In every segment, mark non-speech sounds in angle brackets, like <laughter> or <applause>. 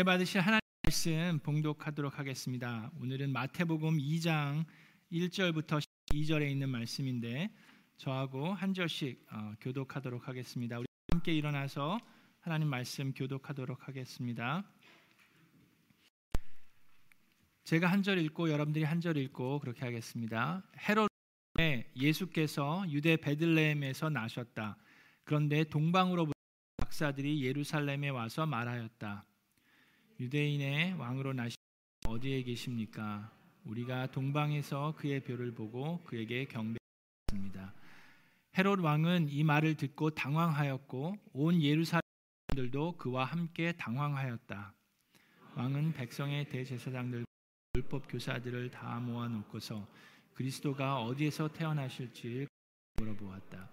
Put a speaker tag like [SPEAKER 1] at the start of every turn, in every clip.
[SPEAKER 1] 은혜 받으실 하나님 말씀 봉독하도록 하겠습니다. 오늘은 마태복음 2장 1절부터 12절에 있는 말씀인데 저하고 한 절씩 어, 교독하도록 하겠습니다. 우리 함께 일어나서 하나님 말씀 교독하도록 하겠습니다. 제가 한 절 읽고 여러분들이 한 절 읽고 그렇게 하겠습니다. 헤롯에 예수께서 유대 베들레헴에서 나셨다. 그런데 동방으로 박사들이 예루살렘에 와서 말하였다. 유대인의 왕으로 나시 어디에 계십니까? 우리가 동방에서 그의 벼를 보고 그에게 경배했습니다. 헤롯 왕은 이 말을 듣고 당황하였고 온 예루살렘들도 그와 함께 당황하였다. 왕은 백성의 대제사장들 율법 교사들을 다 모아 놓고서 그리스도가 어디에서 태어나실지 물어보았다.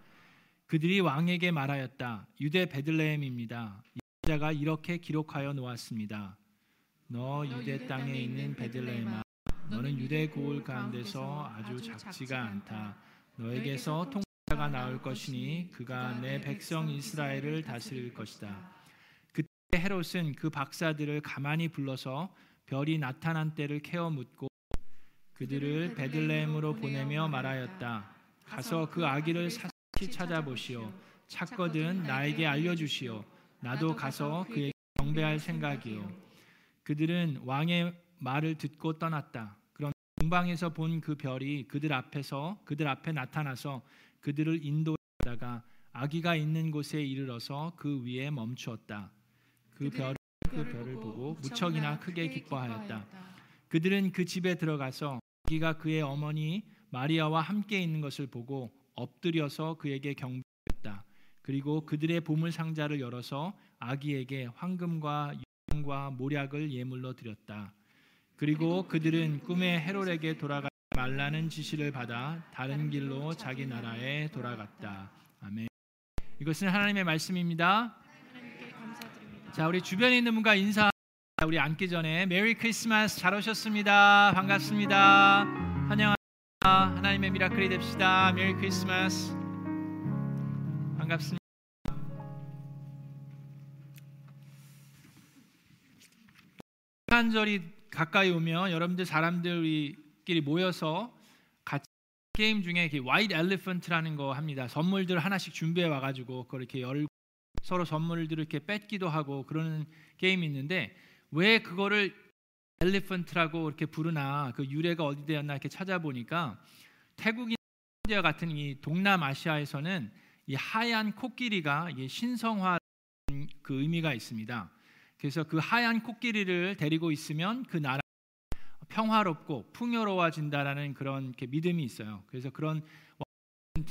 [SPEAKER 1] 그들이 왕에게 말하였다. 유대 베들레헴입니다. 자가 이렇게 기록하여 놓았습니다. 너 유대 땅에 있는 베들레헴아 너는 유대 고을 가운데서 아주 작지가 않다. 너에게서 통자가 나올 것이니 그가 내 백성 이스라엘을 다스릴 것이다. 그때 헤롯은 그 박사들을 가만히 불러서 별이 나타난 때를 캐어 묻고 그들을 베들레헴으로 보내며 말하였다. 가서 그 아기를 사시 찾아보시오. 찾거든 나에게 알려주시오. 나도 가서 그에게 경배할 생각이요. 그들은 왕의 말을 듣고 떠났다. 그런 동방에서 본 그 별이 그들 앞에서 그들 앞에 나타나서 그들을 인도하다가 아기가 있는 곳에 이르러서 그 위에 멈추었다. 그 별은 그 별을 보고 무척이나 크게 기뻐하였다. 그들은 그 집에 들어가서 아기가 그의 어머니 마리아와 함께 있는 것을 보고 엎드려서 그에게 경배했다. 그리고 그들의 보물 상자를 열어서 아기에게 황금과 유황과 모략을 예물로 드렸다. 그리고 그들은 꿈에 헤롯에게 돌아가 말라는 지시를 받아 다른 길로 자기 나라에 돌아갔다. 아멘. 이것은 하나님의 말씀입니다. 자, 우리 주변에 있는 분과 인사 우리 앉기 전에 Merry Christmas 잘 오셨습니다. 반갑습니다. 환영합니다. 하나님의 miracle이 됩시다. Merry Christmas. 반갑습니다. 성탄절이 가까이 오면 여러분들 사람들끼리 모여서 같이 게임 중에 white elephant라는 거 합니다. 선물들 하나씩 준비해 와가지고 그렇게 열고 서로 선물들을 이렇게 뺏기도 하고 그러는 게임이 있는데 왜 그거를 elephant라고 이렇게 부르나 그 유래가 어디 되었나 이렇게 찾아보니까 태국이나 같은 이 동남아시아에서는 이 하얀 코끼리가 신성화 그 의미가 있습니다. 그래서 그 하얀 코끼리를 데리고 있으면 그 나라 평화롭고 풍요로워진다라는 그런 믿음이 있어요. 그래서 그런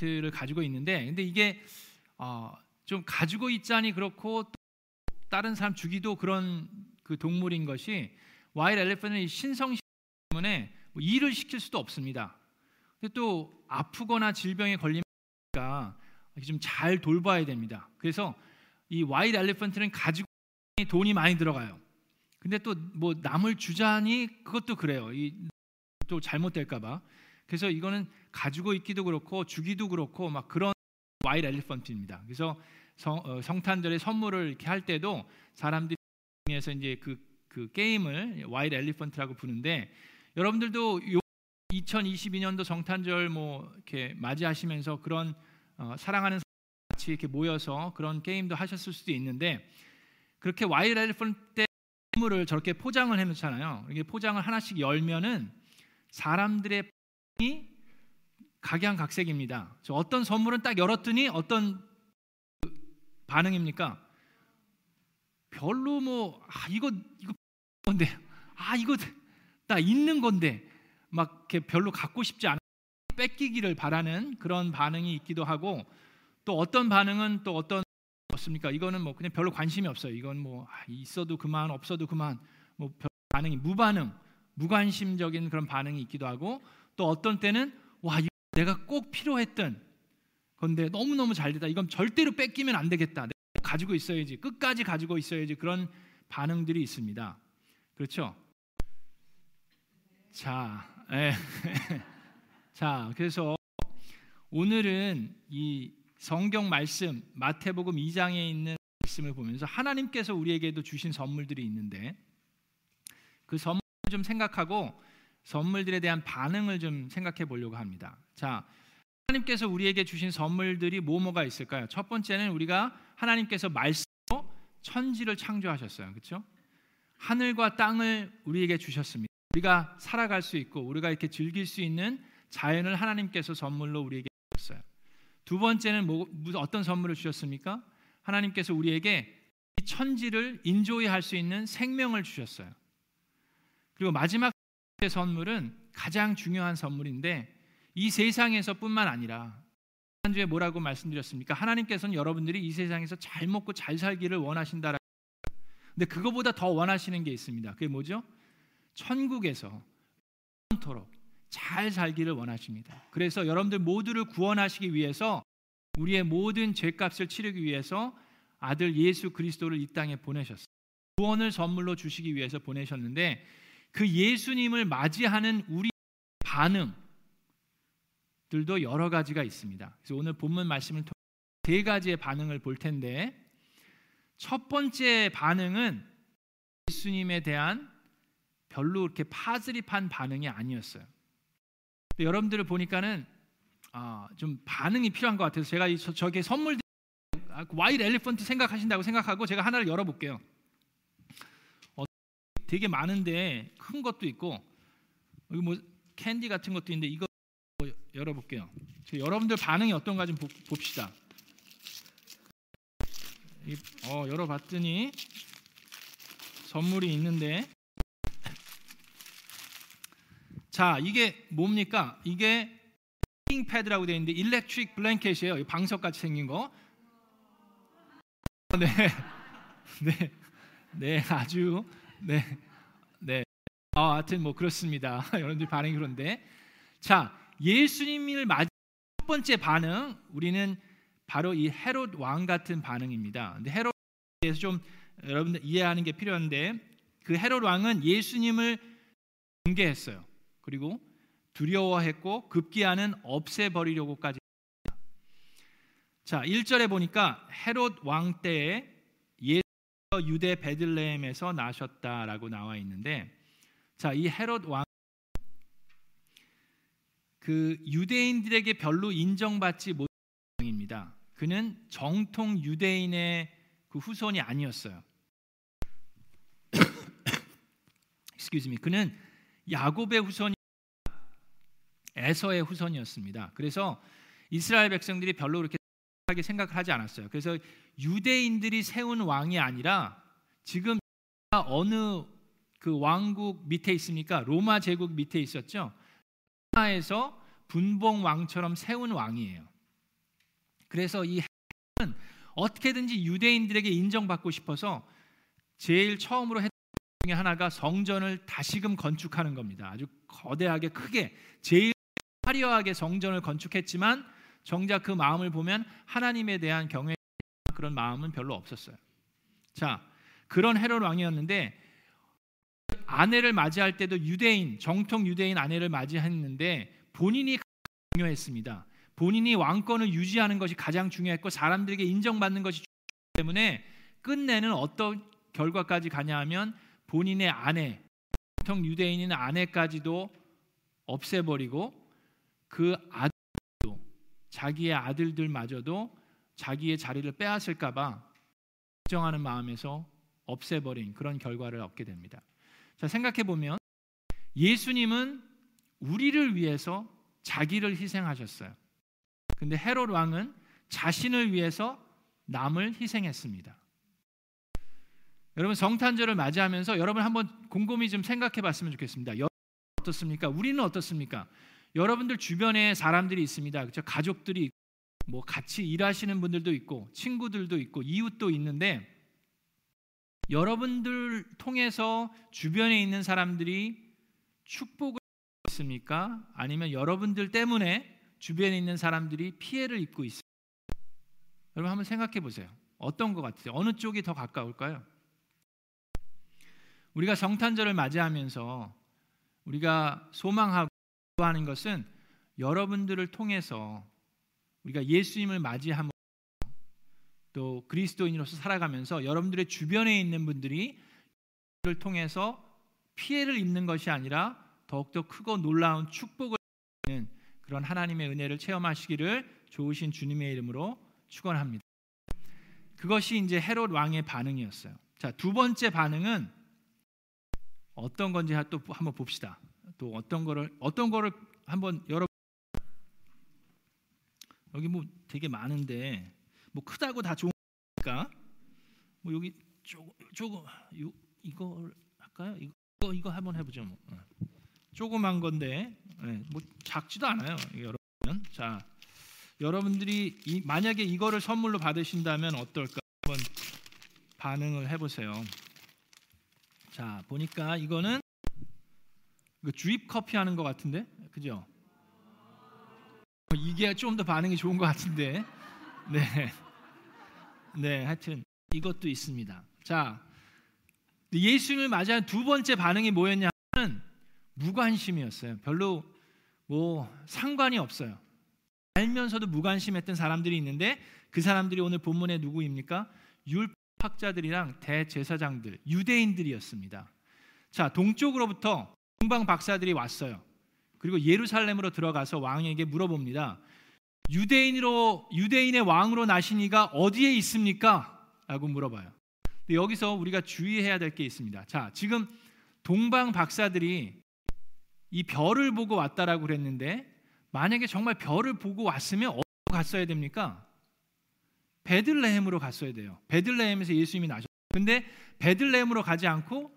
[SPEAKER 1] 를 가지고 있는데, 근데 이게 어, 좀 가지고 있자니 그렇고 다른 사람 주기도 그런 그 동물인 것이 와일드 엘리펀은 신성 때문에 뭐 일을 시킬 수도 없습니다. 근데 또 아프거나 질병에 걸리니까 좀 잘 돌봐야 됩니다. 그래서 이 white elephant는 가지고 돈이 많이 들어가요. 근데 또 뭐 남을 주자니 그것도 그래요. 또 잘못될까봐. 그래서 이거는 가지고 있기도 그렇고 주기도 그렇고 막 그런 white elephant입니다. 그래서 성, 어, 성탄절에 선물을 이렇게 할 때도 사람들이 중에서 이제 그, 그 게임을 white elephant라고 부르는데 여러분들도 2022년도 성탄절 뭐 이렇게 맞이하시면서 그런 어, 사랑하는 같이 이렇게 모여서 그런 게임도 하셨을 수도 있는데 그렇게 white elephant 선물을 저렇게 포장을 해놓잖아요. 이게 포장을 하나씩 열면은 사람들의 반응이 각양각색입니다. 어떤 선물은 딱 열었더니 어떤 반응입니까? 별로 뭐 아, 이거 이거 건데 아 이거 나 있는 건데 막 이렇게 별로 갖고 싶지 않아 뺏기기를 바라는 그런 반응이 있기도 하고 또 어떤 반응은 또 어떤 없습니까? 이거는 뭐 그냥 별로 관심이 없어요. 이건 뭐 아, 있어도 그만 없어도 그만 뭐 반응이 무반응 무관심적인 그런 반응이 있기도 하고 또 어떤 때는 와 내가 꼭 필요했던 건데 너무 너무 잘 됐다. 이건 절대로 뺏기면 안 되겠다. 가지고 있어야지. 끝까지 가지고 있어야지. 그런 반응들이 있습니다. 그렇죠? 자, 예. <laughs> 자, 그래서 오늘은 이 성경 말씀 마태복음 2장에 있는 말씀을 보면서 하나님께서 우리에게도 주신 선물들이 있는데 그 선물 좀 생각하고 선물들에 대한 반응을 좀 생각해 보려고 합니다. 자, 하나님께서 우리에게 주신 선물들이 뭐뭐가 있을까요? 첫 번째는 우리가 하나님께서 말씀으로 천지를 창조하셨어요. 그렇죠? 하늘과 땅을 우리에게 주셨습니다. 우리가 살아갈 수 있고 우리가 이렇게 즐길 수 있는 자연을 하나님께서 선물로 우리에게 주셨어요. 두 번째는 뭐, 어떤 선물을 주셨습니까? 하나님께서 우리에게 이 천지를 인조이 할수 있는 생명을 주셨어요. 그리고 마지막 선물은 가장 중요한 선물인데 이 세상에서뿐만 아니라 지난주에 뭐라고 말씀드렸습니까? 하나님께서는 여러분들이 이 세상에서 잘 먹고 잘 살기를 원하신다라. 근데 그거보다 더 원하시는 게 있습니다. 그게 뭐죠? 천국에서 영원토록 잘 살기를 원하십니다. 그래서 여러분들 모두를 구원하시기 위해서 우리의 모든 죄값을 치르기 위해서 아들 예수 그리스도를 이 땅에 보내셨어요. 구원을 선물로 주시기 위해서 보내셨는데 그 예수님을 맞이하는 우리 반응들도 여러 가지가 있습니다. 그래서 오늘 본문 말씀을 통해 세 가지의 반응을 볼 텐데 첫 번째 반응은 예수님에 대한 별로 그렇게 positive한 반응이 아니었어요. 여러분들을 보니까는 아, 좀 반응이 필요한 것 같아서 제가 이, 저, 게 선물 white elephant 생각하신다고 생각하고 제가 하나를 열어볼게요. 어, 되게 많은데 큰 것도 있고 여기 뭐 캔디 같은 것도 있는데 이거 열어볼게요. 여러분들 반응이 어떤가 좀 봅시다. 어, 열어봤더니 선물이 있는데 자 이게 뭡니까? 이게 패드라고 되어 있는데 일렉트릭 블랭켓이에요. 방석 같이 생긴 거. 네, <laughs> 네, 네, 아주 네, 네. 아, 하여튼 뭐 그렇습니다. <laughs> 여러분들 반응이 그런데 자 예수님을 맞은 첫 번째 반응 우리는 바로 이 헤롯 왕 같은 반응입니다. 근데 헤롯에 대해서 좀 여러분들 이해하는 게 필요한데 그 헤롯 왕은 예수님을 공개했어요. 그리고 두려워했고 급기야는 없애버리려고까지 자 1절에 보니까 헤롯 왕 때에 예수 유대 베들레헴에서 나셨다라고 나와 있는데 자 이 헤롯 왕 그 유대인들에게 별로 인정받지 못한 왕입니다. 그는 정통 유대인의 그 후손이 아니었어요. <coughs> excuse me. 그는 야곱의 후손이 에서의 후손이었습니다. 그래서 이스라엘 백성들이 별로 그렇게 하게 생각을 하지 않았어요. 그래서 유대인들이 세운 왕이 아니라 지금 어느 그 왕국 밑에 있습니까? 로마 제국 밑에 있었죠. 로마에서 분봉 왕처럼 세운 왕이에요. 그래서 이은 어떻게든지 유대인들에게 인정받고 싶어서 제일 처음으로 했던 중에 하나가 성전을 다시금 건축하는 겁니다. 아주 거대하게 크게 제일 화려하게 성전을 건축했지만 정작 그 마음을 보면 하나님에 대한 경외 그런 마음은 별로 없었어요. 자, 그런 헤롯 왕이었는데 아내를 맞이할 때도 유대인 정통 유대인 아내를 맞이했는데 본인이 중요했습니다. 본인이 왕권을 유지하는 것이 가장 중요했고 사람들에게 인정받는 것이 중요했기 때문에 끝내는 어떤 결과까지 가냐 하면 본인의 아내 정통 유대인인 아내까지도 없애버리고 그 아들도 자기의 아들들마저도 자기의 자리를 빼앗을까 봐 걱정하는 마음에서 없애버린 그런 결과를 얻게 됩니다. 자 생각해 보면 예수님은 우리를 위해서 자기를 희생하셨어요. 근데 헤롯 왕은 자신을 위해서 남을 희생했습니다. 여러분 성탄절을 맞이하면서 여러분 한번 곰곰이 좀 생각해 봤으면 좋겠습니다. 어떻습니까? 우리는 어떻습니까? 여러분들 주변에 사람들이 있습니다. 그렇죠? 가족들이 뭐 같이 일하시는 분들도 있고 친구들도 있고 이웃도 있는데 여러분들 통해서 주변에 있는 사람들이 축복을 있습니까? 아니면 여러분들 때문에 주변에 있는 사람들이 피해를 입고 있습니까? 여러분 한번 생각해 보세요. 어떤 것 같아요? 어느 쪽이 더 가까울까요? 우리가 성탄절을 맞이하면서 우리가 소망하고 하는 것은 여러분들을 통해서 우리가 예수님을 맞이함 또 그리스도인으로서 살아가면서 여러분들의 주변에 있는 분들이 를 통해서 피해를 입는 것이 아니라 더욱더 크고 놀라운 축복을 받는 그런 하나님의 은혜를 체험하시기를 좋으신 주님의 이름으로 축원합니다. 그것이 이제 헤롯 왕의 반응이었어요. 자, 두 번째 반응은 어떤 건지 또 한번 봅시다. 또 어떤 거를 어떤 거를 한번 여러 여기 뭐 되게 많은데 뭐 크다고 다 좋으니까 뭐 여기 조금 조금 요 이걸 할까요? 이거 이거 한번 해보죠. 뭐. 어. 조그만 건데 네, 뭐 작지도 않아요. 여러분. 자, 여러분들이 이, 만약에 이거를 선물로 받으신다면 어떨까? 한번 반응을 해보세요. 자, 보니까 이거는 그 주입 커피 하는 것 같은데, 그죠? 이게 좀 더 반응이 좋은 것 같은데, 네, 네, 하여튼 이것도 있습니다. 자, 예수님을 맞이한 두 번째 반응이 뭐였냐면 무관심이었어요. 별로 뭐 상관이 없어요. 알면서도 무관심했던 사람들이 있는데 그 사람들이 오늘 본문에 누구입니까? 율학자들이랑 대제사장들, 유대인들이었습니다. 자, 동쪽으로부터 동방 박사들이 왔어요. 그리고 예루살렘으로 들어가서 왕에게 물어봅니다. 유대인으로 유대인의 왕으로 나시니가 어디에 있습니까? 라고 물어봐요. 여기서 우리가 주의해야 될 게 있습니다. 자, 지금 동방 박사들이 이 별을 보고 왔다라고 그랬는데 만약에 정말 별을 보고 왔으면 어디로 갔어야 됩니까? 베들레헴으로 갔어야 돼요. 베들레헴에서 예수님이 나셨. 근데 베들레헴으로 가지 않고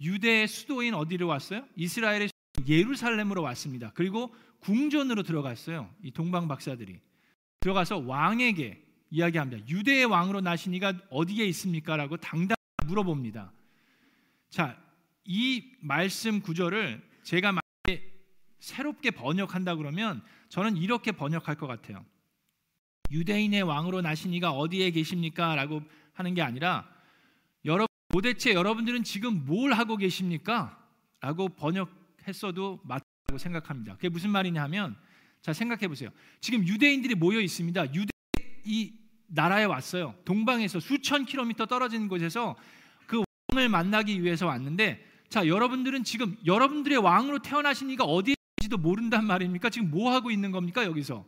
[SPEAKER 1] 유대의 수도인 어디로 왔어요? 이스라엘의 예루살렘으로 왔습니다. 그리고 궁전으로 들어갔어요. 이 동방 박사들이 들어가서 왕에게 이야기합니다. 유대의 왕으로 나신 이가 어디에 있습니까라고 당당 물어봅니다. 자, 이 말씀 구절을 제가 새롭게 번역한다 그러면 저는 이렇게 번역할 것 같아요. 유대인의 왕으로 나신 이가 어디에 계십니까? 라고 하는 게 아니라 도대체 여러분들은 지금 뭘 하고 계십니까? 라고 번역했어도 맞다고 생각합니다. 그게 무슨 말이냐 하면 자 생각해 보세요. 지금 유대인들이 모여 있습니다. 유대 이 나라에 왔어요. 동방에서 수천 킬로미터 떨어진 곳에서 그 왕을 만나기 위해서 왔는데 자 여러분들은 지금 여러분들의 왕으로 태어나신 이가 어디에 있는지도 모른단 말입니까? 지금 뭐 하고 있는 겁니까 여기서?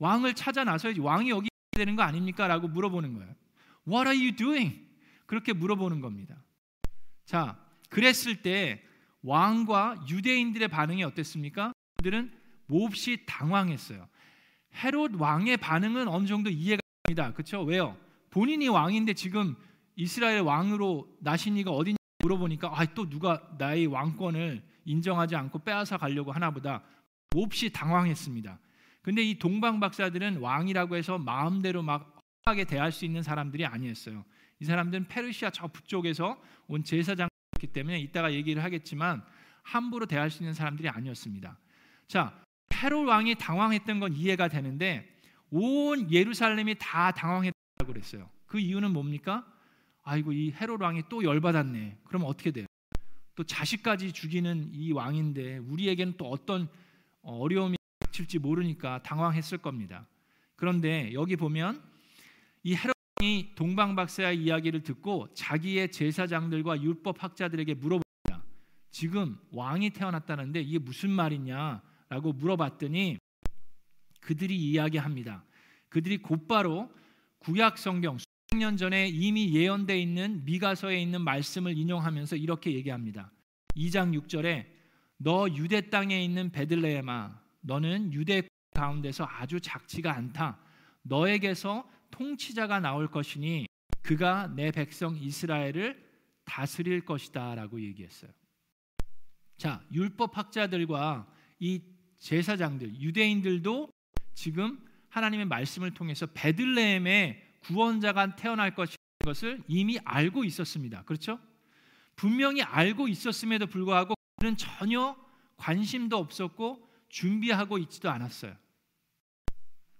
[SPEAKER 1] 왕을 찾아 나서야지 왕이 여기 되는 거 아닙니까? 라고 물어보는 거예요. What are you doing? 그렇게 물어보는 겁니다. 자, 그랬을 때 왕과 유대인들의 반응이 어땠습니까? 그들은 몹시 당황했어요. 헤롯 왕의 반응은 어느 정도 이해가 됩니다. 그렇죠? 왜요? 본인이 왕인데 지금 이스라엘 왕으로 나신 이가 어디냐 물어보니까 아, 또 누가 나의 왕권을 인정하지 않고 빼앗아 가려고 하나 보다 몹시 당황했습니다. 근데 이 동방 박사들은 왕이라고 해서 마음대로 막 하게 대할 수 있는 사람들이 아니었어요. 이 사람들은 페르시아 저 북쪽에서 온 제사장이었기 때문에 이따가 얘기를 하겠지만 함부로 대할 수 있는 사람들이 아니었습니다. 자, 헤롯 왕이 당황했던 건 이해가 되는데 온 예루살렘이 다 당황했다고 그랬어요. 그 이유는 뭡니까? 아이고 이 헤롯 왕이 또 열받았네. 그럼 어떻게 돼요? 또 자식까지 죽이는 이 왕인데 우리에게는 또 어떤 어려움이 닥칠지 모르니까 당황했을 겁니다. 그런데 여기 보면 이 헤롯 이 동방 박사의 이야기를 듣고 자기의 제사장들과 율법 학자들에게 물어봅니다. 지금 왕이 태어났다는데 이게 무슨 말이냐라고 물어봤더니 그들이 이야기합니다. 그들이 곧바로 구약 성경 수백 년 전에 이미 예언되어 있는 미가서에 있는 말씀을 인용하면서 이렇게 얘기합니다. 2장 6절에 너 유대 땅에 있는 베들레헴아 너는 유대 가운데서 아주 작지가 않다. 너에게서 통치자가 나올 것이니 그가 내 백성 이스라엘을 다스릴 것이다라고 얘기했어요. 자, 율법 학자들과 이 제사장들, 유대인들도 지금 하나님의 말씀을 통해서 베들레헴에 구원자가 태어날 것을 이미 알고 있었습니다. 그렇죠? 분명히 알고 있었음에도 불구하고 그는 전혀 관심도 없었고 준비하고 있지도 않았어요.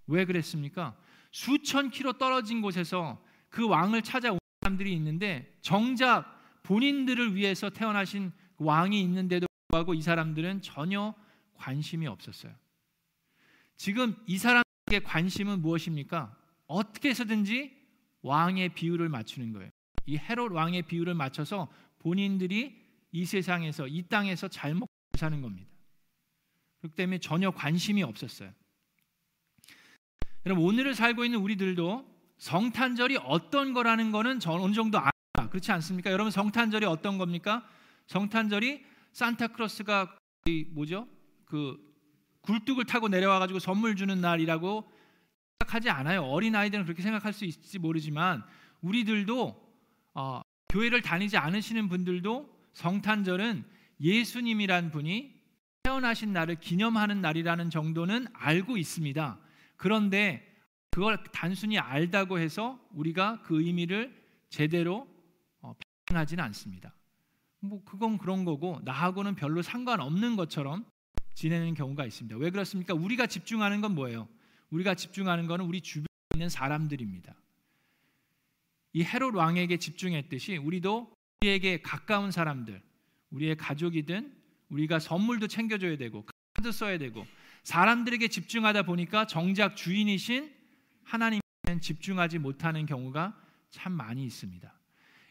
[SPEAKER 1] 왜 그랬습니까? 수천 킬로 떨어진 곳에서 그 왕을 찾아온 사람들이 있는데 정작 본인들을 위해서 태어나신 왕이 있는데도 불구하고 이 사람들은 전혀 관심이 없었어요. 지금 이 사람에게 관심은 무엇입니까? 어떻게 해서든지 왕의 비율을 맞추는 거예요. 이 헤롯 왕의 비율을 맞춰서 본인들이 이 세상에서 이 땅에서 잘 먹고 사는 겁니다. 그렇기 때문에 전혀 관심이 없었어요. 여러분 오늘을 살고 있는 우리들도 성탄절이 어떤 거라는 거는 어느 정도 알아. 그렇지 않습니까? 여러분 성탄절이 어떤 겁니까? 성탄절이 산타크로스가 뭐죠? 그 굴뚝을 타고 내려와 가지고 선물 주는 날이라고 생각하지 않아요. 어린 아이들은 그렇게 생각할 수 있을지 모르지만 우리들도 어, 교회를 다니지 않으시는 분들도 성탄절은 예수님이란 분이 태어나신 날을 기념하는 날이라는 정도는 알고 있습니다. 그런데 그걸 단순히 알다고 해서 우리가 그 의미를 제대로 어, 표현하지는 않습니다. 뭐 그건 그런 거고 나하고는 별로 상관없는 것처럼 지내는 경우가 있습니다. 왜 그렇습니까? 우리가 집중하는 건 뭐예요? 우리가 집중하는 것은 우리 주변에 있는 사람들입니다. 이 헤롯 왕에게 집중했듯이 우리도 우리에게 가까운 사람들, 우리의 가족이든 우리가 선물도 챙겨줘야 되고 카드 써야 되고 사람들에게 집중하다 보니까 정작 주인이신 하나님께 집중하지 못하는 경우가 참 많이 있습니다.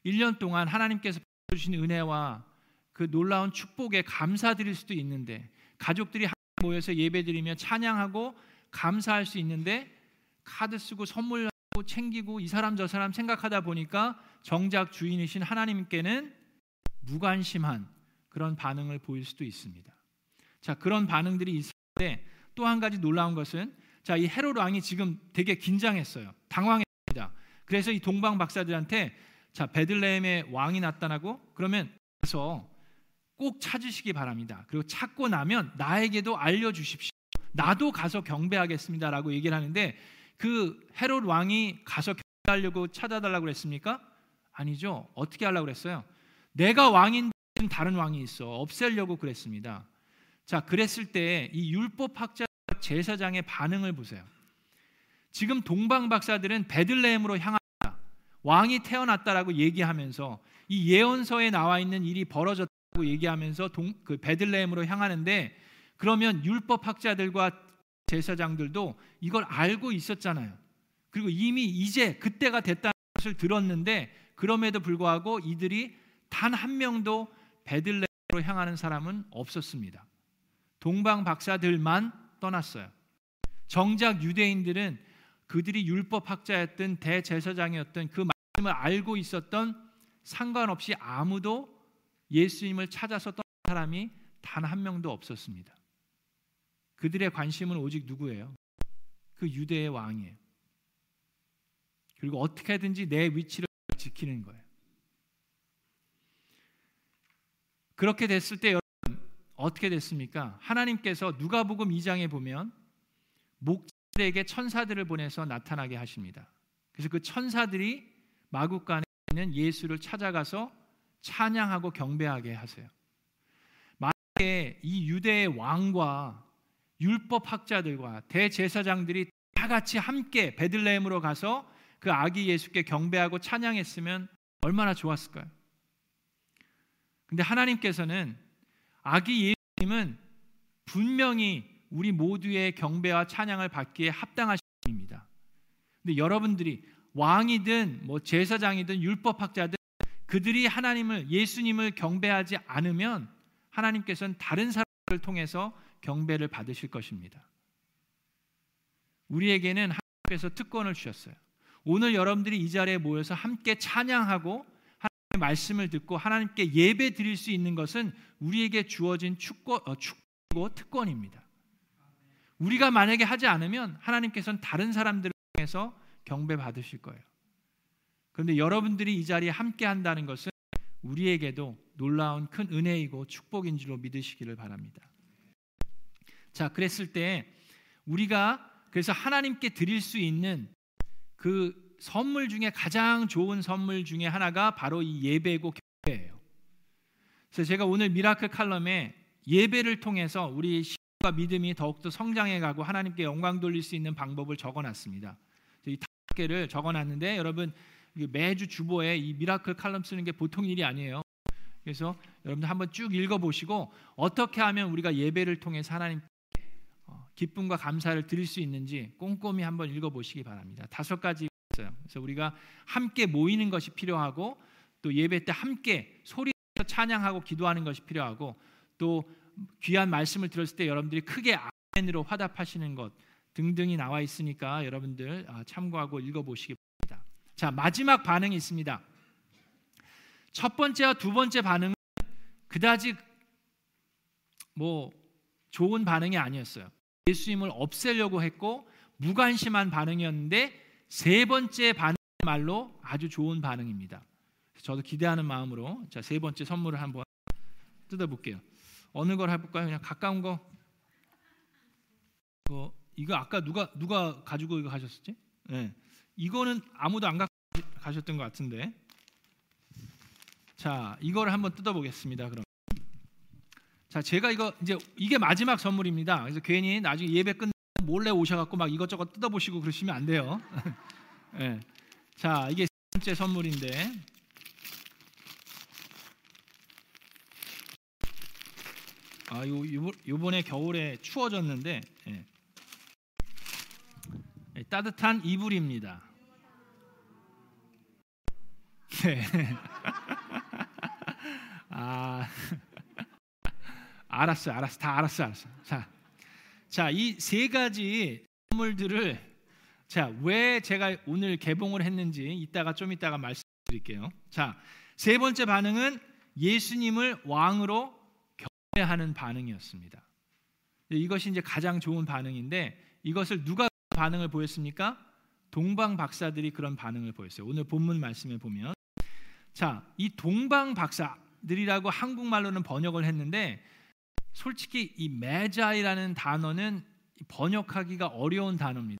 [SPEAKER 1] 1년 동안 하나님께서 주신 은혜와 그 놀라운 축복에 감사드릴 수도 있는데 가족들이 모여서 예배드리며 찬양하고 감사할 수 있는데 카드 쓰고 선물하고 챙기고 이 사람 저 사람 생각하다 보니까 정작 주인이신 하나님께는 무관심한 그런 반응을 보일 수도 있습니다. 자, 그런 반응들이 때 또 한 가지 놀라운 것은 자, 이 헤롯 왕이 지금 되게 긴장했어요. 당황했습니다. 그래서 이 동방 박사들한테 자, 베들레헴에 왕이 나타나고 그러면 가서 꼭 찾으시기 바랍니다. 그리고 찾고 나면 나에게도 알려 주십시오. 나도 가서 경배하겠습니다라고 얘기를 하는데 그 헤롯 왕이 가서 경배하려고 찾아달라고 그랬습니까? 아니죠. 어떻게 하려고 그랬어요? 내가 왕인 다른 왕이 있어. 없애려고 그랬습니다. 자, 그랬을 때 이 율법 학자 제사장의 반응을 보세요. 지금 동방 박사들은 베들레헴으로 향한다. 왕이 태어났다라고 얘기하면서 이 예언서에 나와 있는 일이 벌어졌다고 얘기하면서 동, 그 베들레헴으로 향하는데 그러면 율법 학자들과 제사장들도 이걸 알고 있었잖아요. 그리고 이미 이제 그때가 됐다는 것을 들었는데 그럼에도 불구하고 이들이 단 한 명도 베들레헴으로 향하는 사람은 없었습니다. 동방 박사들만 떠났어요. 정작 유대인들은 그들이 율법 학자였던 대제사장이었던 그 말씀을 알고 있었던 상관없이 아무도 예수님을 찾아서 떠난 사람이 단 한 명도 없었습니다. 그들의 관심은 오직 누구예요? 그 유대의 왕이에요. 그리고 어떻게든지 내 위치를 지키는 거예요. 그렇게 됐을 때 어떻게 됐습니까? 하나님께서 누가복음 2장에 보면 목자들에게 천사들을 보내서 나타나게 하십니다. 그래서 그 천사들이 마국간에 있는 예수를 찾아가서 찬양하고 경배하게 하세요. 만약에 이 유대의 왕과 율법 학자들과 대제사장들이 다 같이 함께 베들레헴으로 가서 그 아기 예수께 경배하고 찬양했으면 얼마나 좋았을까요? 근데 하나님께서는 아기 예수님은 분명히 우리 모두의 경배와 찬양을 받기에 합당하신 분입니다. 근데 여러분들이 왕이든 뭐 제사장이든 율법학자든 그들이 하나님을 예수님을 경배하지 않으면 하나님께서는 다른 사람을 통해서 경배를 받으실 것입니다. 우리에게는 하나님께서 특권을 주셨어요. 오늘 여러분들이 이 자리에 모여서 함께 찬양하고 말씀을 듣고 하나님께 예배 드릴 수 있는 것은 우리에게 주어진 축복, 어, 축복이고 특권입니다. 우리가 만약에 하지 않으면 하나님께서는 다른 사람들을 통해서 경배 받으실 거예요. 그런데 여러분들이 이 자리에 함께 한다는 것은 우리에게도 놀라운 큰 은혜이고 축복인 줄로 믿으시기를 바랍니다. 자, 그랬을 때 우리가 그래서 하나님께 드릴 수 있는 그 선물 중에 가장 좋은 선물 중에 하나가 바로 이 예배고 경배예요. 그래서 제가 오늘 Miracle 칼럼에 예배를 통해서 우리 신앙과 믿음이 더욱더 성장해 가고 하나님께 영광 돌릴 수 있는 방법을 적어 놨습니다. 이 다섯 개를 적어 놨는데 여러분 매주 주보에 이 Miracle 칼럼 쓰는 게 보통 일이 아니에요. 그래서 여러분들 한번 쭉 읽어보시고 어떻게 하면 우리가 예배를 통해서 하나님 기쁨과 감사를 드릴 수 있는지 꼼꼼히 한번 읽어보시기 바랍니다. 다섯 가지 그래서 우리가 함께 모이는 것이 필요하고 또 예배 때 함께 소리에서 찬양하고 기도하는 것이 필요하고 또 귀한 말씀을 들었을 때 여러분들이 크게 아멘으로 화답하시는 것 등등이 나와 있으니까 여러분들 아, 참고하고 읽어보시기 바랍니다. 자 마지막 반응이 있습니다. 첫 번째와 두 번째 반응은 그다지 뭐 좋은 반응이 아니었어요. 예수님을 없애려고 했고 무관심한 반응이었는데 세 번째 반응말로 아주 좋은 반응입니다. 저도 기대하는 마음으로 자 세 번째 선물을 한번 뜯어볼게요. 어느 걸 해볼까요? 그냥 가까운 거. 그 이거 아까 누가 누가 가지고 이거 가셨었지? 네. 이거는 아무도 안 가셨던 것 같은데. 자, 이거를 한번 뜯어보겠습니다. 그럼. 자, 제가 이거 이제 이게 마지막 선물입니다. 그래서 괜히 나중에 예배 끝 몰래 오셔갖고 막 이것저것 뜯어보시고 그러시면 안 돼요. 네. <laughs> 자, 이게 세 번째 선물인데. 아, 요, 요 요번에 겨울에 추워졌는데 네. 따뜻한 이불입니다. <laughs> 네. <laughs> 아, 알았어, 알았어, 다 알았어, 알았어. 자, 자, 이 세 가지 선물들을 자, 왜 제가 오늘 개봉을 했는지 이따가 좀 이따가 말씀드릴게요. 자, 세 번째 반응은 예수님을 왕으로 경배하는 반응이었습니다. 이것이 이제 가장 좋은 반응인데 이것을 누가 반응을 보였습니까? 동방 박사들이 그런 반응을 보였어요. 오늘 본문 말씀에 보면 자, 이 동방 박사들이라고 한국말로는 번역을 했는데 솔직히 이 매자이라는 단어는 번역하기가 어려운 단어입니다.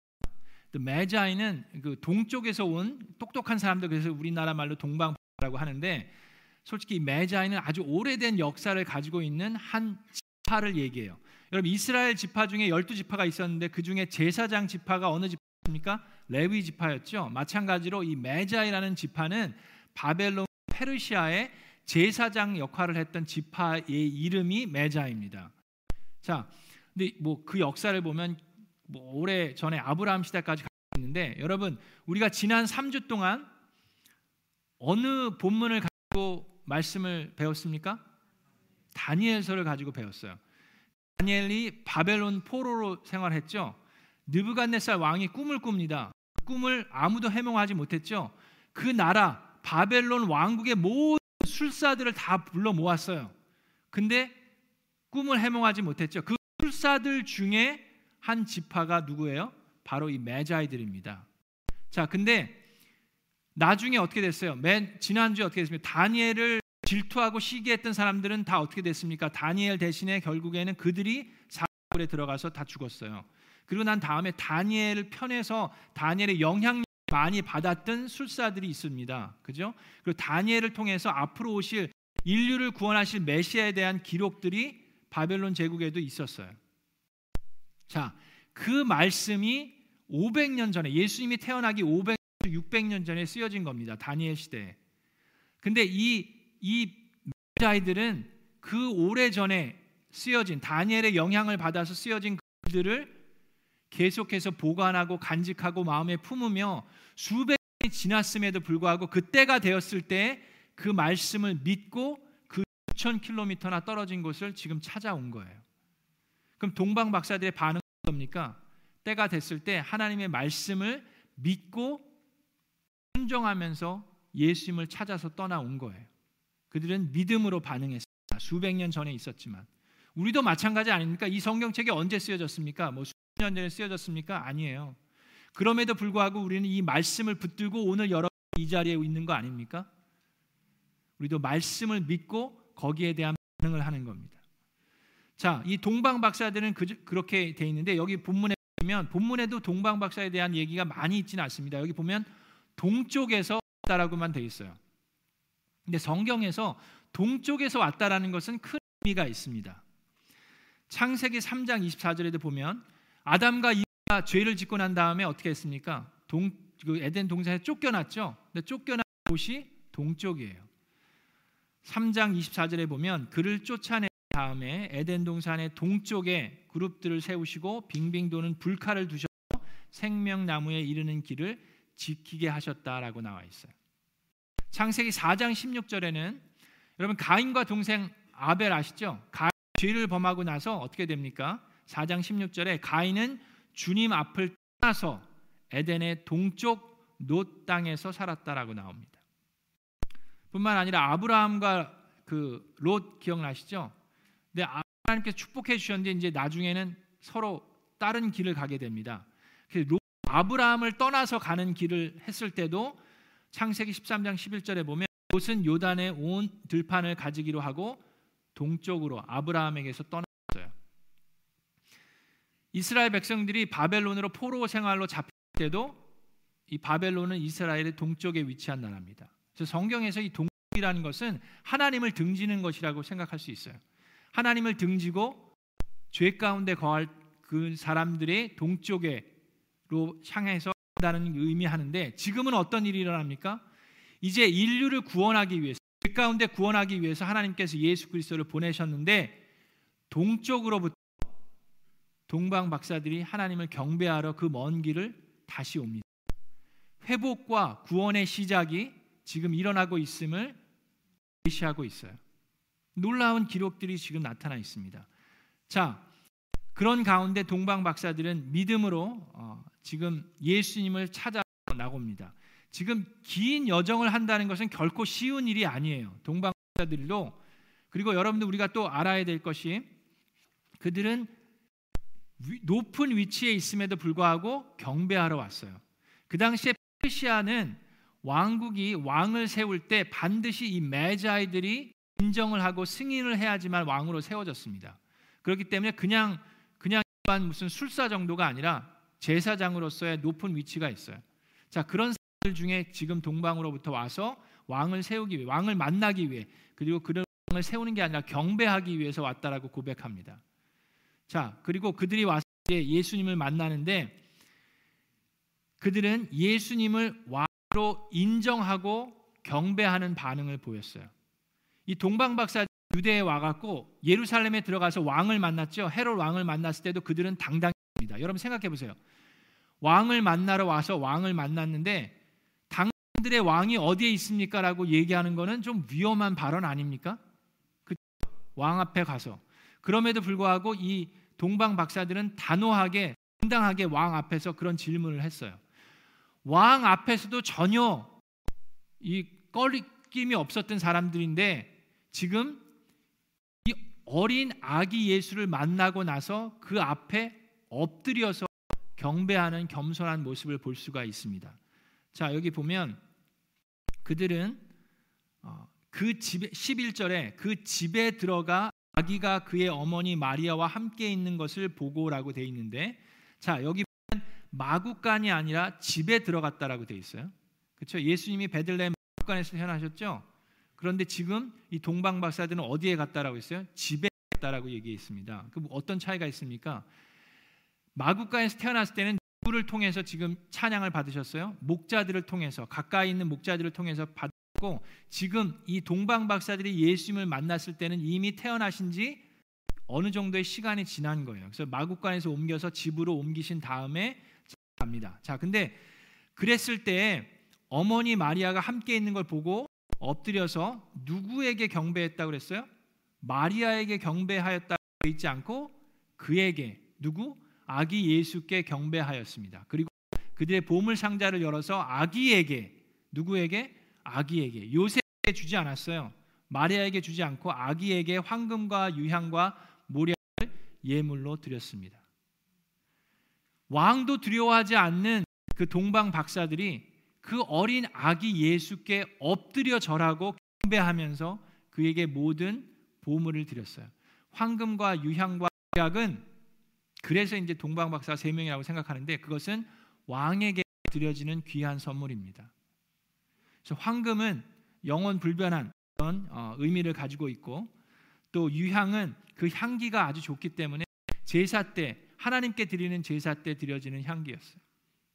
[SPEAKER 1] 매자이는 그 동쪽에서 온 똑똑한 사람들 그래서 우리나라 말로 동방라고 하는데 솔직히 매자이는 아주 오래된 역사를 가지고 있는 한 지파를 얘기해요. 여러분 이스라엘 지파 중에 12지파가 있었는데 그 중에 제사장 지파가 어느 지파입니까? 레위 지파였죠. 마찬가지로 이 매자이라는 지파는 바벨론 페르시아의 제사장 역할을 했던 지파의 이름이 메자입니다. 자, 근데 뭐 그 역사를 보면 뭐 오래 전에 아브라함 시대까지 있는데 여러분 우리가 지난 3주 동안 어느 본문을 가지고 말씀을 배웠습니까? 다니엘서를 가지고 배웠어요. 다니엘이 바벨론 포로로 생활했죠. 느부갓네살 왕이 꿈을 꿉니다. 꿈을 아무도 해몽하지 못했죠. 그 나라 바벨론 왕국의 모든 술사들을 다 불러 모았어요. 근데 꿈을 해몽하지 못했죠. 그 술사들 중에 한 지파가 누구예요? 바로 이 메자이들입니다. 자, 근데 나중에 어떻게 됐어요? 맨 지난주에 어떻게 됐습니까? 다니엘을 질투하고 시기했던 사람들은 다 어떻게 됐습니까? 다니엘 대신에 결국에는 그들이 사골에 들어가서 다 죽었어요. 그리고 난 다음에 다니엘을 편해서 다니엘의 영향력 많이 받았던 술사들이 있습니다. 그죠? 그리고 다니엘을 통해서 앞으로 오실 인류를 구원하실 메시아에 대한 기록들이 바벨론 제국에도 있었어요. 자, 그 말씀이 500년 전에 예수님이 태어나기 500, 600년 전에 쓰여진 겁니다. 다니엘 시대에. 근데 이이 자이들은 그 오래 전에 쓰여진 다니엘의 영향을 받아서 쓰여진 그들을 계속해서 보관하고 간직하고 마음에 품으며 수백 년이 지났음에도 불구하고 그때가 되었을 때 그 말씀을 믿고 그 6천 킬로미터나 떨어진 곳을 지금 찾아온 거예요. 그럼 동방 박사들의 반응은 뭡니까? 때가 됐을 때 하나님의 말씀을 믿고 순종하면서 예수님을 찾아서 떠나온 거예요. 그들은 믿음으로 반응했습니다. 수백 년 전에 있었지만 우리도 마찬가지 아닙니까? 이 성경책이 언제 쓰여졌습니까? 뭐 년 전에 쓰여졌습니까? 아니에요. 그럼에도 불구하고 우리는 이 말씀을 붙들고 오늘 여러분 이 자리에 있는 거 아닙니까? 우리도 말씀을 믿고 거기에 대한 반응을 하는 겁니다. 자, 이 동방 박사들은 그, 그렇게 돼 있는데 여기 본문에 보면 본문에도 동방 박사에 대한 얘기가 많이 있지는 않습니다. 여기 보면 동쪽에서 왔다라고만 돼 있어요. 근데 성경에서 동쪽에서 왔다라는 것은 큰 의미가 있습니다. 창세기 3장 24절에도 보면 아담과 이가 죄를 짓고 난 다음에 어떻게 했습니까? 동, 그 에덴 동산에 쫓겨났죠. 근데 쫓겨난 곳이 동쪽이에요. 3장 24절에 보면 그를 쫓아낸 다음에 에덴 동산의 동쪽에 그룹들을 세우시고 빙빙 도는 불칼을 두셔서 생명나무에 이르는 길을 지키게 하셨다라고 나와 있어요. 창세기 4장 16절에는 여러분 가인과 동생 아벨 아시죠? 가인 죄를 범하고 나서 어떻게 됩니까? 4장 16절에 가인은 주님 앞을 떠나서 에덴의 동쪽 노 땅에서 살았다라고 나옵니다. 뿐만 아니라 아브라함과 그 롯 기억나시죠? 근데 하나님께서 축복해 주셨는데 이제 나중에는 서로 다른 길을 가게 됩니다. 그래서 아브라함을 떠나서 가는 길을 했을 때도 창세기 13장 11절에 보면 롯은 요단의 온 들판을 가지기로 하고 동쪽으로 아브라함에게서 떠났어요. 이스라엘 백성들이 바벨론으로 포로 생활로 잡힐 때도 이 바벨론은 이스라엘의 동쪽에 위치한 나라입니다. 그래서 성경에서 이 동쪽이라는 것은 하나님을 등지는 것이라고 생각할 수 있어요. 하나님을 등지고 죄 가운데 거할 그 사람들의 동쪽에로 향해서 다는 의미하는데 지금은 어떤 일이 일어납니까? 이제 인류를 구원하기 위해서 죄 가운데 구원하기 위해서 하나님께서 예수 그리스도를 보내셨는데 동쪽으로부터 동방 박사들이 하나님을 경배하러 그 먼 길을 다시 옵니다. 회복과 구원의 시작이 지금 일어나고 있음을 제시하고 있어요. 놀라운 기록들이 지금 나타나 있습니다. 자, 그런 가운데 동방 박사들은 믿음으로 어, 지금 예수님을 찾아 나옵니다. 지금 긴 여정을 한다는 것은 결코 쉬운 일이 아니에요. 동방 박사들도 그리고 여러분들 우리가 또 알아야 될 것이 그들은 위, 높은 위치에 있음에도 불구하고 경배하러 왔어요. 그 당시에 페르시아는 왕국이 왕을 세울 때 반드시 이 매자이들이 인정을 하고 승인을 해야지만 왕으로 세워졌습니다. 그렇기 때문에 그냥 그냥 무슨 술사 정도가 아니라 제사장으로서의 높은 위치가 있어요. 자 그런 사람들 중에 지금 동방으로부터 와서 왕을 세우기 위해 왕을 만나기 위해 그리고 그런 왕을 세우는 게 아니라 경배하기 위해서 왔다라고 고백합니다. 자 그리고 그들이 와서 예수님을 만나는데 그들은 예수님을 왕으로 인정하고 경배하는 반응을 보였어요. 이 동방 박사 유대에 와갖고 예루살렘에 들어가서 왕을 만났죠. 헤롯 왕을 만났을 때도 그들은 당당했습니다. 여러분 생각해 보세요. 왕을 만나러 와서 왕을 만났는데 당들의 왕이 어디에 있습니까라고 얘기하는 거는 좀 위험한 발언 아닙니까? 그 왕 앞에 가서 그럼에도 불구하고 이 동방 박사들은 단호하게 당당하게 왕 앞에서 그런 질문을 했어요. 왕 앞에서도 전혀 이 꺼리낌이 없었던 사람들인데 지금 이 어린 아기 예수를 만나고 나서 그 앞에 엎드려서 경배하는 겸손한 모습을 볼 수가 있습니다. 자, 여기 보면 그들은 어, 그 집에 11절에 그 집에 들어가 아기가 그의 어머니 마리아와 함께 있는 것을 보고라고 돼 있는데 자, 여기 보면 마국간이 아니라 집에 들어갔다라고 돼 있어요. 그렇죠? 예수님이 베들레헴 마국간에서 태어나셨죠? 그런데 지금 이 동방 박사들은 어디에 갔다라고 했어요? 집에 갔다라고 얘기했습니다. 그 어떤 차이가 있습니까? 마국가에서 태어났을 때는 누구를 통해서 지금 찬양을 받으셨어요? 목자들을 통해서 가까이 있는 목자들을 통해서 받 고 지금 이 동방 박사들이 예수님을 만났을 때는 이미 태어나신 지 어느 정도의 시간이 지난 거예요. 그래서 마국간에서 옮겨서 집으로 옮기신 다음에 갑니다. 자, 근데 그랬을 때 어머니 마리아가 함께 있는 걸 보고 엎드려서 누구에게 경배했다고 그랬어요? 마리아에게 경배하였다 있지 않고 그에게 누구? 아기 예수께 경배하였습니다. 그리고 그들의 보물 상자를 열어서 아기에게 누구에게? 아기에게 요셉에게 주지 않았어요. 마리아에게 주지 않고 아기에게 황금과 유향과 모략을 예물로 드렸습니다. 왕도 두려워하지 않는 그 동방 박사들이 그 어린 아기 예수께 엎드려 절하고 경배하면서 그에게 모든 보물을 드렸어요. 황금과 유향과 약은 그래서 이제 동방 박사 세 명이라고 생각하는데 그것은 왕에게 드려지는 귀한 선물입니다. 그래서 황금은 영원 불변한 그런 어, 의미를 가지고 있고 또 유향은 그 향기가 아주 좋기 때문에 제사 때 하나님께 드리는 제사 때 드려지는 향기였어요.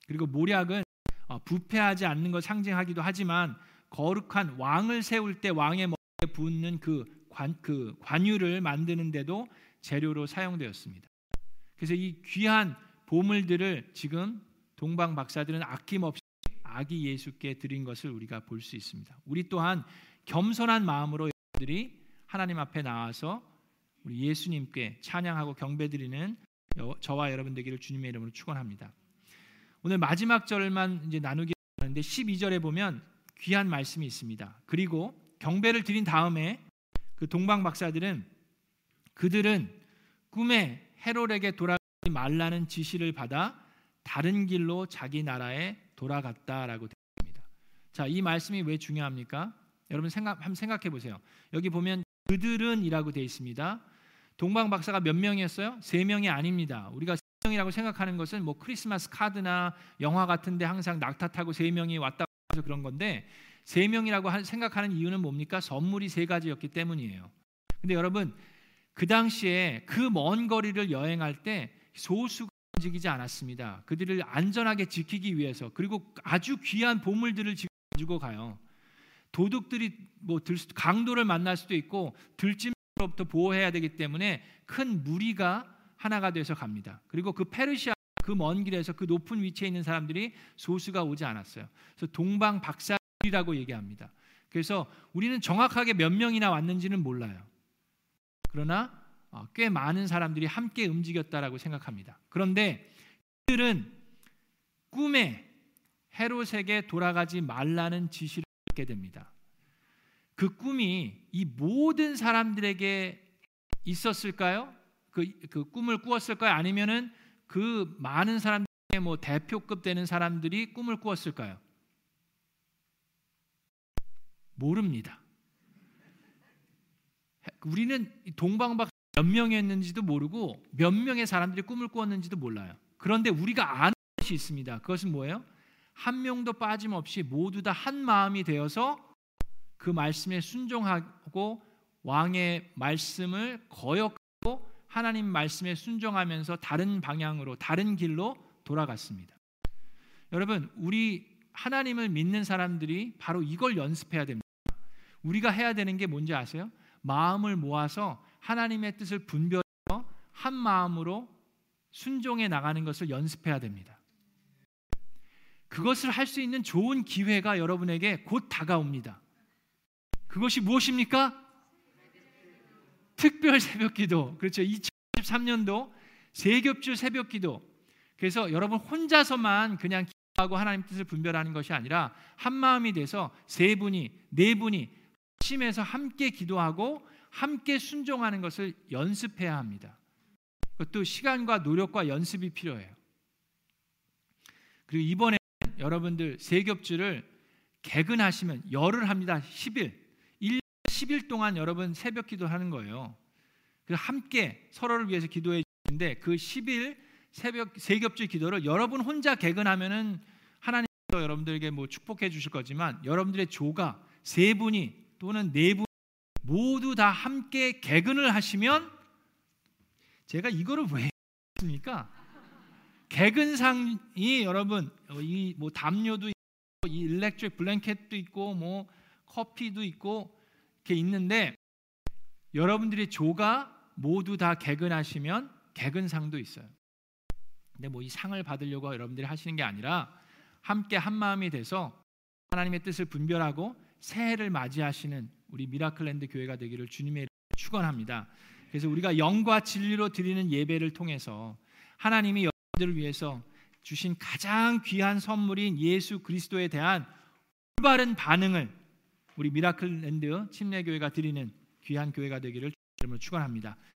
[SPEAKER 1] 그리고 모략은 어, 부패하지 않는 것 상징하기도 하지만 거룩한 왕을 세울 때 왕의 머리에 붓는 그, 관, 그 관유를 만드는데도 재료로 사용되었습니다. 그래서 이 귀한 보물들을 지금 동방 박사들은 아낌없이 아기 예수께 드린 것을 우리가 볼 수 있습니다. 우리 또한 겸손한 마음으로 여러분들이 하나님 앞에 나와서 우리 예수님께 찬양하고 경배드리는 저와 여러분 되기를 주님의 이름으로 축원합니다. 오늘 마지막 절만 이제 나누기 하는데 12절에 보면 귀한 말씀이 있습니다. 그리고 경배를 드린 다음에 그 동방 박사들은 그들은 꿈에 헤롯에게 돌아가지 말라는 지시를 받아 다른 길로 자기 나라에 돌아갔다라고 되어 있습니다. 자, 이 말씀이 왜 중요합니까? 여러분 생각 한번 생각해 보세요. 여기 보면 그들은이라고 되어 있습니다. 동방 박사가 몇 명이었어요? 세 명이 아닙니다. 우리가 세 명이라고 생각하는 것은 뭐 크리스마스 카드나 영화 같은데 항상 낙타 타고 세 명이 왔다 가서 그런 건데 세 명이라고 생각하는 이유는 뭡니까? 선물이 세 가지였기 때문이에요. 근데 여러분 그 당시에 그 먼 거리를 여행할 때 소수가 움직이지 않았습니다. 그들을 안전하게 지키기 위해서 그리고 아주 귀한 보물들을 가지고 가요. 도둑들이 뭐 들, 강도를 만날 수도 있고 들짐으로부터 보호해야 되기 때문에 큰 무리가 하나가 돼서 갑니다. 그리고 그 페르시아 그 먼 길에서 그 높은 위치에 있는 사람들이 소수가 오지 않았어요. 그래서 동방 박사이라고 얘기합니다. 그래서 우리는 정확하게 몇 명이나 왔는지는 몰라요. 그러나 어, 꽤 많은 사람들이 함께 움직였다라고 생각합니다. 그런데 그들은 꿈에 헤롯에게 돌아가지 말라는 지시를 받게 됩니다. 그 꿈이 이 모든 사람들에게 있었을까요? 그, 그 꿈을 꾸었을까요? 아니면은 그 많은 사람들의 뭐 대표급 되는 사람들이 꿈을 꾸었을까요? 모릅니다. 우리는 동방박 몇 명이었는지도 모르고 몇 명의 사람들이 꿈을 꾸었는지도 몰라요. 그런데 우리가 아는 것이 있습니다. 그것은 뭐예요? 한 명도 빠짐없이 모두 다 한 마음이 되어서 그 말씀에 순종하고 왕의 말씀을 거역하고 하나님 말씀에 순종하면서 다른 방향으로 다른 길로 돌아갔습니다. 여러분, 우리 하나님을 믿는 사람들이 바로 이걸 연습해야 됩니다. 우리가 해야 되는 게 뭔지 아세요? 마음을 모아서 하나님의 뜻을 분별해서 한 마음으로 순종해 나가는 것을 연습해야 됩니다. 그것을 할 수 있는 좋은 기회가 여러분에게 곧 다가옵니다. 그것이 무엇입니까? 특별 새벽 기도. 그렇죠. 2013년도 세겹주 새벽 기도. 그래서 여러분 혼자서만 그냥 기도하고 하나님 뜻을 분별하는 것이 아니라 한 마음이 돼서 세 분이 네 분이 심에서 함께 기도하고 함께 순종하는 것을 연습해야 합니다. 그것도 시간과 노력과 연습이 필요해요. 그리고 이번에 여러분들 세겹주를 개근하시면 열을 합니다. 10일. 1 10일 동안 여러분 새벽 기도하는 거예요. 그 함께 서로를 위해서 기도해 주는데 그 10일 새벽 세겹주 기도를 여러분 혼자 개근하면은 하나님께서 여러분들에게 뭐 축복해 주실 거지만 여러분들의 조가 세 분이 또는 네 분 모두 다 함께 개근을 하시면 제가 이거를 왜 했습니까? 개근상이 여러분 이 뭐 담요도 있고 이 일렉트릭 블랭켓도 있고 뭐 커피도 있고 이렇게 있는데 여러분들이 조가 모두 다 개근하시면 개근상도 있어요. 근데 뭐 이 상을 받으려고 여러분들이 하시는 게 아니라 함께 한 마음이 돼서 하나님의 뜻을 분별하고 새해를 맞이하시는 우리 미라클랜드 교회가 되기를 주님의 축원합니다. 그래서 우리가 영과 진리로 드리는 예배를 통해서 하나님이 여러분들을 위해서 주신 가장 귀한 선물인 예수 그리스도에 대한 올바른 반응을 우리 미라클랜드 침례교회가 드리는 귀한 교회가 되기를 주님으로 축원합니다.